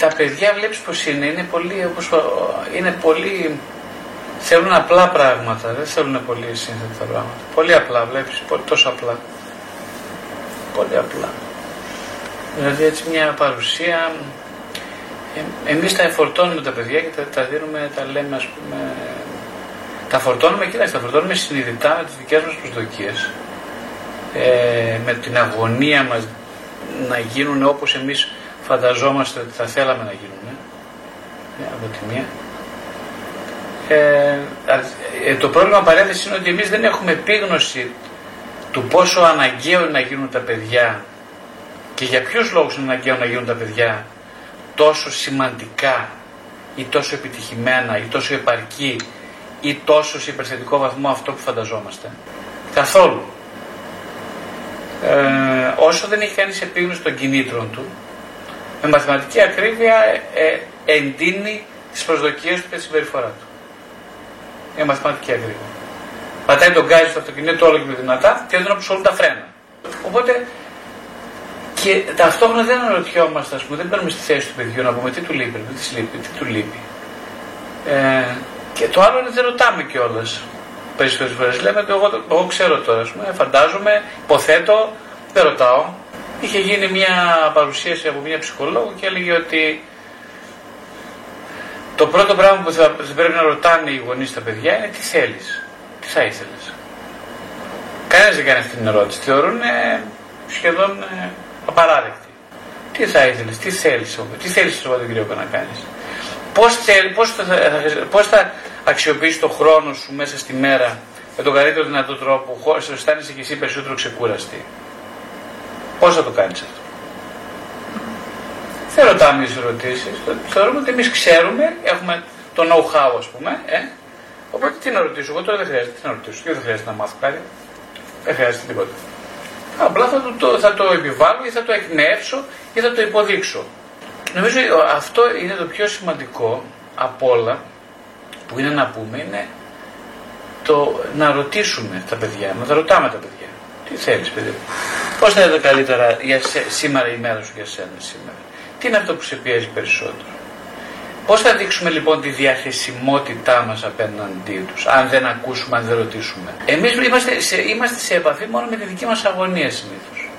τα παιδιά βλέπεις πως είναι, είναι πολύ, όπως, είναι πολύ, θέλουν απλά πράγματα, δεν θέλουν πολύ σύνθετα πράγματα. Πολύ απλά βλέπεις, πολύ, τόσο απλά. Πολύ απλά. Δηλαδή έτσι μια παρουσία, ε, εμείς τα εφορτώνουμε τα παιδιά και τα, τα δίνουμε, τα λέμε ας πούμε, τα φορτώνουμε, κοίταξε, τα φορτώνουμε συνειδητά με τις δικές μας προσδοκίες, ε, με την αγωνία μας να γίνουν όπως εμείς φανταζόμαστε ότι θα θέλαμε να γίνουν ε, από τη μία. Ε, ε, το πρόβλημα παρένθεσης είναι ότι εμείς δεν έχουμε επίγνωση του πόσο αναγκαίο είναι να γίνουν τα παιδιά και για ποιους λόγους είναι αναγκαίο να γίνουν τα παιδιά τόσο σημαντικά ή τόσο επιτυχημένα ή τόσο επαρκή ή τόσο σε υπερθετικό βαθμό αυτό που φανταζόμαστε. Καθόλου. Ε, όσο δεν έχει κάνει επίγνωση των κινήτρων του, με μαθηματική ακρίβεια ε, εντείνει τις προσδοκίες του και τη συμπεριφορά του. Με μαθηματική ακρίβεια. Πατάει τον γκάζι στο αυτοκίνητο όλο και πιο δυνατά και δεν αποσχολούν τα φρένα. Οπότε και ταυτόχρονα δεν αναρωτιόμαστε, ας πούμε, δεν παίρνουμε στη θέση του παιδιού να πούμε τι του λείπει, τι, λείπει, τι του λείπει. Ε, και το άλλο είναι δεν ρωτάμε κιόλας. Περισσότερες φορές λέμε ότι εγώ, εγώ ξέρω τώρα, πούμε, φαντάζομαι, υποθέτω, δεν ρωτάω. Είχε γίνει μια παρουσίαση από μια ψυχολόγο και έλεγε ότι το πρώτο πράγμα που θα, πρέπει να ρωτάνε οι γονείς στα παιδιά είναι τι θέλεις, τι θα ήθελες. Κανένας δεν κάνει αυτή την ερώτηση. Θεωρούν σχεδόν ε, απαράδεκτη. Τι θα ήθελες, τι θέλεις, τι θέλεις το Σαββατοκύριακο να κάνεις. Πώς πώς θα, πώς θα αξιοποιήσει το χρόνο σου μέσα στη μέρα με τον καλύτερο δυνατό τρόπο, χωρίς να αισθάνεσαι και εσύ περισσότερο ξεκούραστη. Πώς θα το κάνεις αυτό; Δεν ρωτάμε τις ερωτήσεις. Θεωρούμε ότι εμείς ξέρουμε, έχουμε το know-how, ας πούμε. Ε; Οπότε τι να ρωτήσω, εγώ τώρα δεν χρειάζεται τι να ρωτήσω. δεν χρειάζεται να μάθω κάτι. Δεν χρειάζεται τίποτα. Απλά θα το, θα το επιβάλλω ή θα το εκνεύσω ή θα το υποδείξω. Νομίζω αυτό είναι το πιο σημαντικό από όλα που είναι να πούμε είναι το να ρωτήσουμε τα παιδιά, να τα ρωτάμε τα παιδιά. Τι θέλεις παιδί πώς θα είναι καλύτερα για σήμερα η μέρα σου για σένα σήμερα; Τι είναι αυτό που σε πιέζει περισσότερο; Πώς θα δείξουμε λοιπόν τη διαθεσιμότητά μας απέναντί τους, αν δεν ακούσουμε, αν δεν ρωτήσουμε; Εμείς είμαστε σε, είμαστε σε επαφή μόνο με τη δική μας αγωνία συνήθως.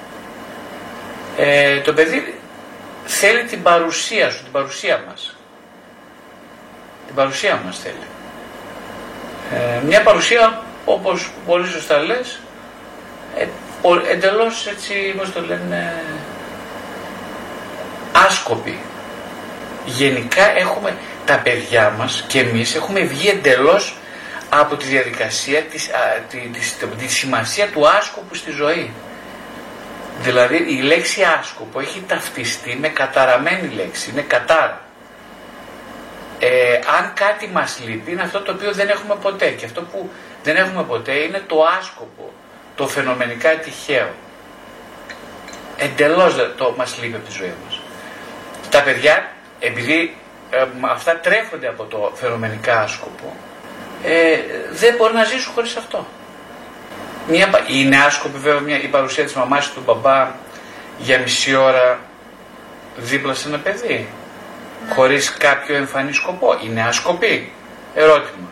Ε, το παιδί θέλει την παρουσία σου, την παρουσία μας. Την παρουσία μας θέλει. Ε, μια παρουσία όπως πολύ σωστά λες, ε, εντελώς έτσι, πώς το λένε, άσκοπη. Γενικά έχουμε, τα παιδιά μας και εμείς έχουμε βγει εντελώς από τη διαδικασία, της, α, τη, της, τη σημασία του άσκοπου στη ζωή. Δηλαδή η λέξη άσκοπο έχει ταυτιστεί με καταραμένη λέξη, είναι κατάρα. Ε, αν κάτι μας λείπει είναι αυτό το οποίο δεν έχουμε ποτέ και αυτό που δεν έχουμε ποτέ είναι το άσκοπο, το φαινομενικά τυχαίο. Εντελώς το μας λείπει από τη ζωή μας. Τα παιδιά, επειδή ε, αυτά τρέφονται από το φαινομενικά άσκοπο, ε, δεν μπορεί να ζήσουν χωρίς αυτό. Μια, είναι άσκοπη βέβαια μια, η παρουσία της μαμάς του μπαμπά για μισή ώρα δίπλα σε ένα παιδί. Χωρίς κάποιο εμφανή σκοπό. Είναι άσκοπη; Ερώτημα.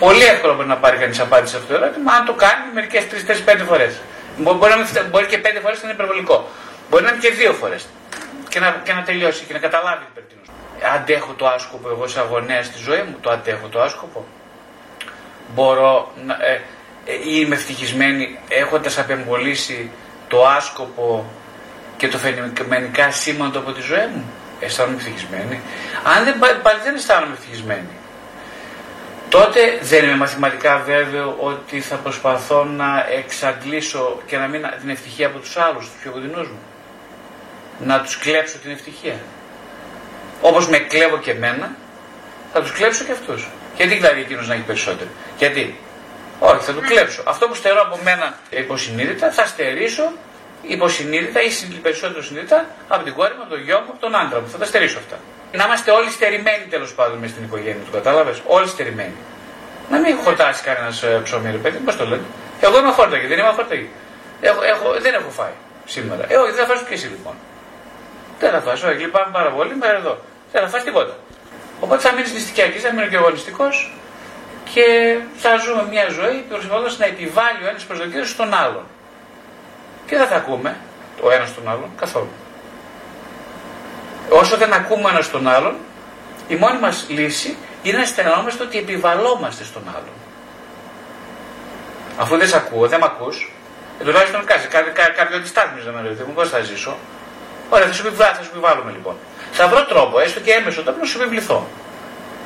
Πολύ εύκολο μπορεί να πάρει κανείς απάντηση σε αυτό το ερώτημα αν το κάνει μερικές τρεις, τέσσερις, πέντε φορές. Μπορεί, μπορεί, και πέντε φορές να είναι υπερβολικό. Μπορεί να είναι και δύο φορές. Και να, και να τελειώσει και να καταλάβει τι Αντέχω το άσκοπο εγώ σε αγωνία στη ζωή μου. Το αντέχω το άσκοπο. Μπορώ να, ε, ε, είμαι ευτυχισμένη έχοντας απεμπολίσει το άσκοπο και το φαινομενικά σήμαντο από τη ζωή μου. Αισθάνομαι ευτυχισμένη. Αν δεν, πάλι δεν αισθάνομαι ευτυχισμένη. Τότε δεν είμαι μαθηματικά βέβαιο ότι θα προσπαθώ να εξαντλήσω και να μην την ευτυχία από τους άλλους, τους πιο κοντινούς μου. Να τους κλέψω την ευτυχία. Όπως με κλέβω και εμένα, θα τους κλέψω και αυτούς. Γιατί δηλαδή εκείνος να έχει περισσότερο. Γιατί; Όχι, θα του κλέψω. Αυτό που στερώ από μένα υποσυνείδητα θα στερήσω υποσυνείδητα ή περισσότερο συνείδητα από την κόρη μου, από τον γιο μου, από τον άντρα μου. Θα τα στερήσω αυτά. Να είμαστε όλοι στερημένοι τέλος πάντων μες στην οικογένεια του, κατάλαβες; Όλοι στερημένοι. Να μην χορτάσει κανένας ε, ψωμί, ρε παιδί, πώς το λένε. Εγώ είμαι χόρταγη, δεν είμαι χόρταγη. Έχω, έχω, δεν έχω φάει σήμερα. Ε, όχι, δεν θα φας και εσύ λοιπόν. Δεν θα φας, όχι, λυπάμαι πάρα πολύ, μέχρι εδώ. Δεν θα φας τίποτα. Οπότε θα μείνεις νηστικιακής, θα μείνει και αγωνιστικό και θα ζούμε μια ζωή προσπαθώντα να επιβάλλει ο ένας προσδοκίες στον άλλον. Και δεν θα ακούμε ο ένας τον άλλον καθόλου. Όσο δεν ακούμε ένας τον άλλον, η μόνη μας λύση είναι να στενόμαστε ότι επιβαλόμαστε στον άλλον. Αφού δεν σε ακούω, δεν με ακούς, ε, τουλάχιστον κάτσε, κάποιο αντιστάθμιζε να με ρωτήσει, πώ θα ζήσω; Ωραία, θα σου, επιβάλλω, θα σου επιβάλλουμε λοιπόν. Θα βρω τρόπο, έστω και έμεσο τρόπο, να σου επιβληθώ.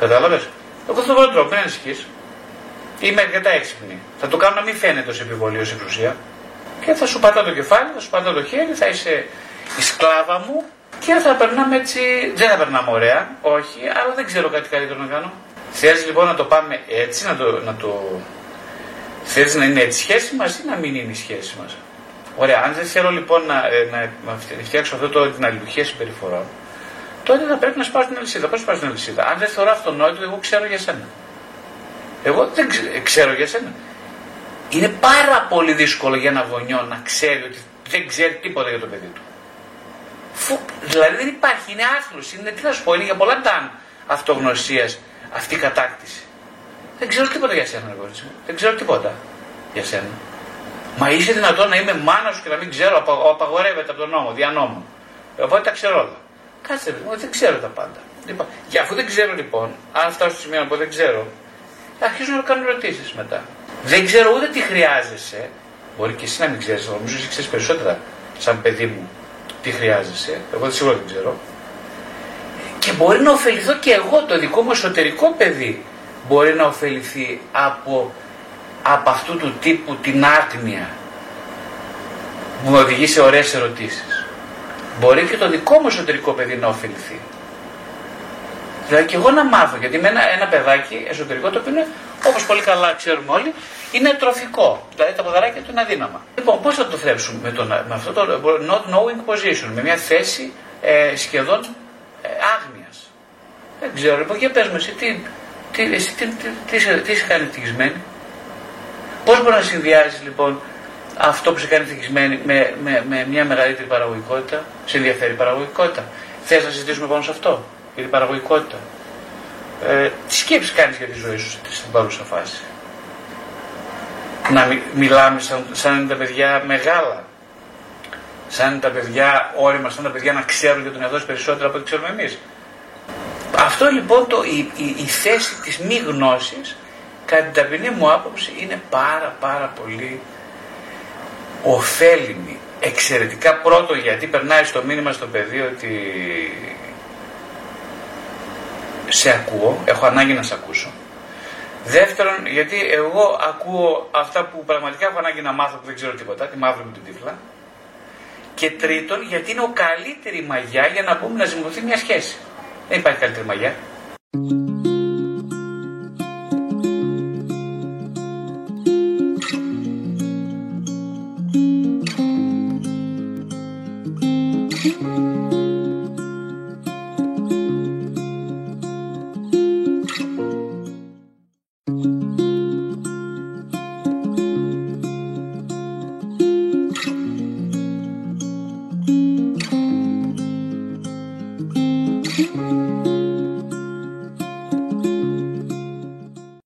Κατάλαβες; Εγώ θα βρω τρόπο, μην ανησυχείς. Είμαι αρκετά έξυπνη. Θα το κάνω να μην φαίνεται ως επιβολή, ως εξουσία. Και θα σου πατάω το κεφάλι, θα σου πατάω το χέρι, θα είσαι η σκλάβα μου και θα περνάμε έτσι. Δεν θα περνάμε ωραία, όχι, αλλά δεν ξέρω κάτι καλύτερο να κάνω. Θέλει λοιπόν να το πάμε έτσι, να το. Να το... Θέλει να είναι έτσι η σχέση μας ή να μην είναι η σχέση μας; Ωραία, αν δεν θέλω λοιπόν να, ε, να, να φτιάξω αυτό το, την αλληλουχία συμπεριφορά, τότε θα πρέπει να σπάσω την αλυσίδα. Πώς σπάσω την αλυσίδα; Αν δεν θεωρώ αυτονόητο, εγώ ξέρω για σένα. Εγώ δεν ξέρω για σένα. Είναι πάρα πολύ δύσκολο για ένα γονιό να ξέρει ότι δεν ξέρει τίποτα για το παιδί του. Φου, δηλαδή δεν υπάρχει, είναι άθλος, είναι τι να σου πω, είναι για πολλά τάν αυτογνωσίας αυτή η κατάκτηση. Δεν ξέρω τίποτα για σένα, αγόρι μου. Δεν ξέρω τίποτα για σένα. Μα είσαι δυνατόν να είμαι μάνας σου και να μην ξέρω, απαγορεύεται από τον νόμο, δια νόμου. Οπότε τα ξέρω όλα. Κάτσε, δεν ξέρω τα πάντα. Λοιπόν, και αφού δεν ξέρω λοιπόν, αν φτάσω στο σημείο που δεν ξέρω, αρχίζω να κάνω ερωτήσεις μετά. Δεν ξέρω ούτε τι χρειάζεσαι. Μπορεί και εσύ να μην ξέρεις, νομίζω ότι ξέρεις περισσότερα σαν παιδί μου τι χρειάζεσαι. Εγώ δεν σίγουρα δεν ξέρω. Και μπορεί να ωφεληθώ και εγώ, το δικό μου εσωτερικό παιδί μπορεί να ωφεληθεί από, από αυτού του τύπου την άγνοια που με οδηγεί σε ωραίες ερωτήσεις. Μπορεί και το δικό μου εσωτερικό παιδί να ωφεληθεί. Δηλαδή και εγώ να μάθω, γιατί με ένα, ένα παιδάκι εσωτερικό το οποίο είναι, όπως πολύ καλά ξέρουμε όλοι, είναι τροφικό. Δηλαδή τα ποδαράκια του είναι αδύναμα. Λοιπόν, πώς θα το θρέψουμε με, τον, με αυτό το not knowing position, με μια θέση ε, σχεδόν ε, άγνοιας; Δεν ξέρω, λοιπόν, για πες μου, εσύ τι, τι, εσύ, τι, τι, τι, τι είσαι κάνει ευτυχισμένη; Πώς μπορεί να συνδυάζεις λοιπόν αυτό που σε κάνει ευτυχισμένη με, με, με μια μεγαλύτερη παραγωγικότητα, σε ενδιαφέρει παραγωγικότητα; Θες να συζητήσουμε πάνω σε αυτό; Για την παραγωγικότητα; Ε, τι σκέψεις κάνεις για τη ζωή σου στην παρούσα φάση; Να μιλάμε σαν, σαν τα παιδιά μεγάλα. Σαν τα παιδιά όρημα, σαν τα παιδιά να ξέρουν για τον εαυτό περισσότερο από ό,τι ξέρουμε εμείς. Αυτό λοιπόν το, η, η, η θέση της μη γνώσης κατά την ταπεινή μου άποψη είναι πάρα πάρα πολύ ωφέλιμη. Εξαιρετικά πρώτο γιατί περνάει στο μήνυμα στο παιδί ότι σε ακούω, έχω ανάγκη να σε ακούσω. Δεύτερον, γιατί εγώ ακούω αυτά που πραγματικά έχω ανάγκη να μάθω που δεν ξέρω τίποτα, τη μαύρη μου την τύφλα. Και τρίτον, γιατί είναι ο καλύτερη μαγιά για να πούμε να ζυμωθεί μια σχέση. Δεν υπάρχει καλύτερη μαγιά.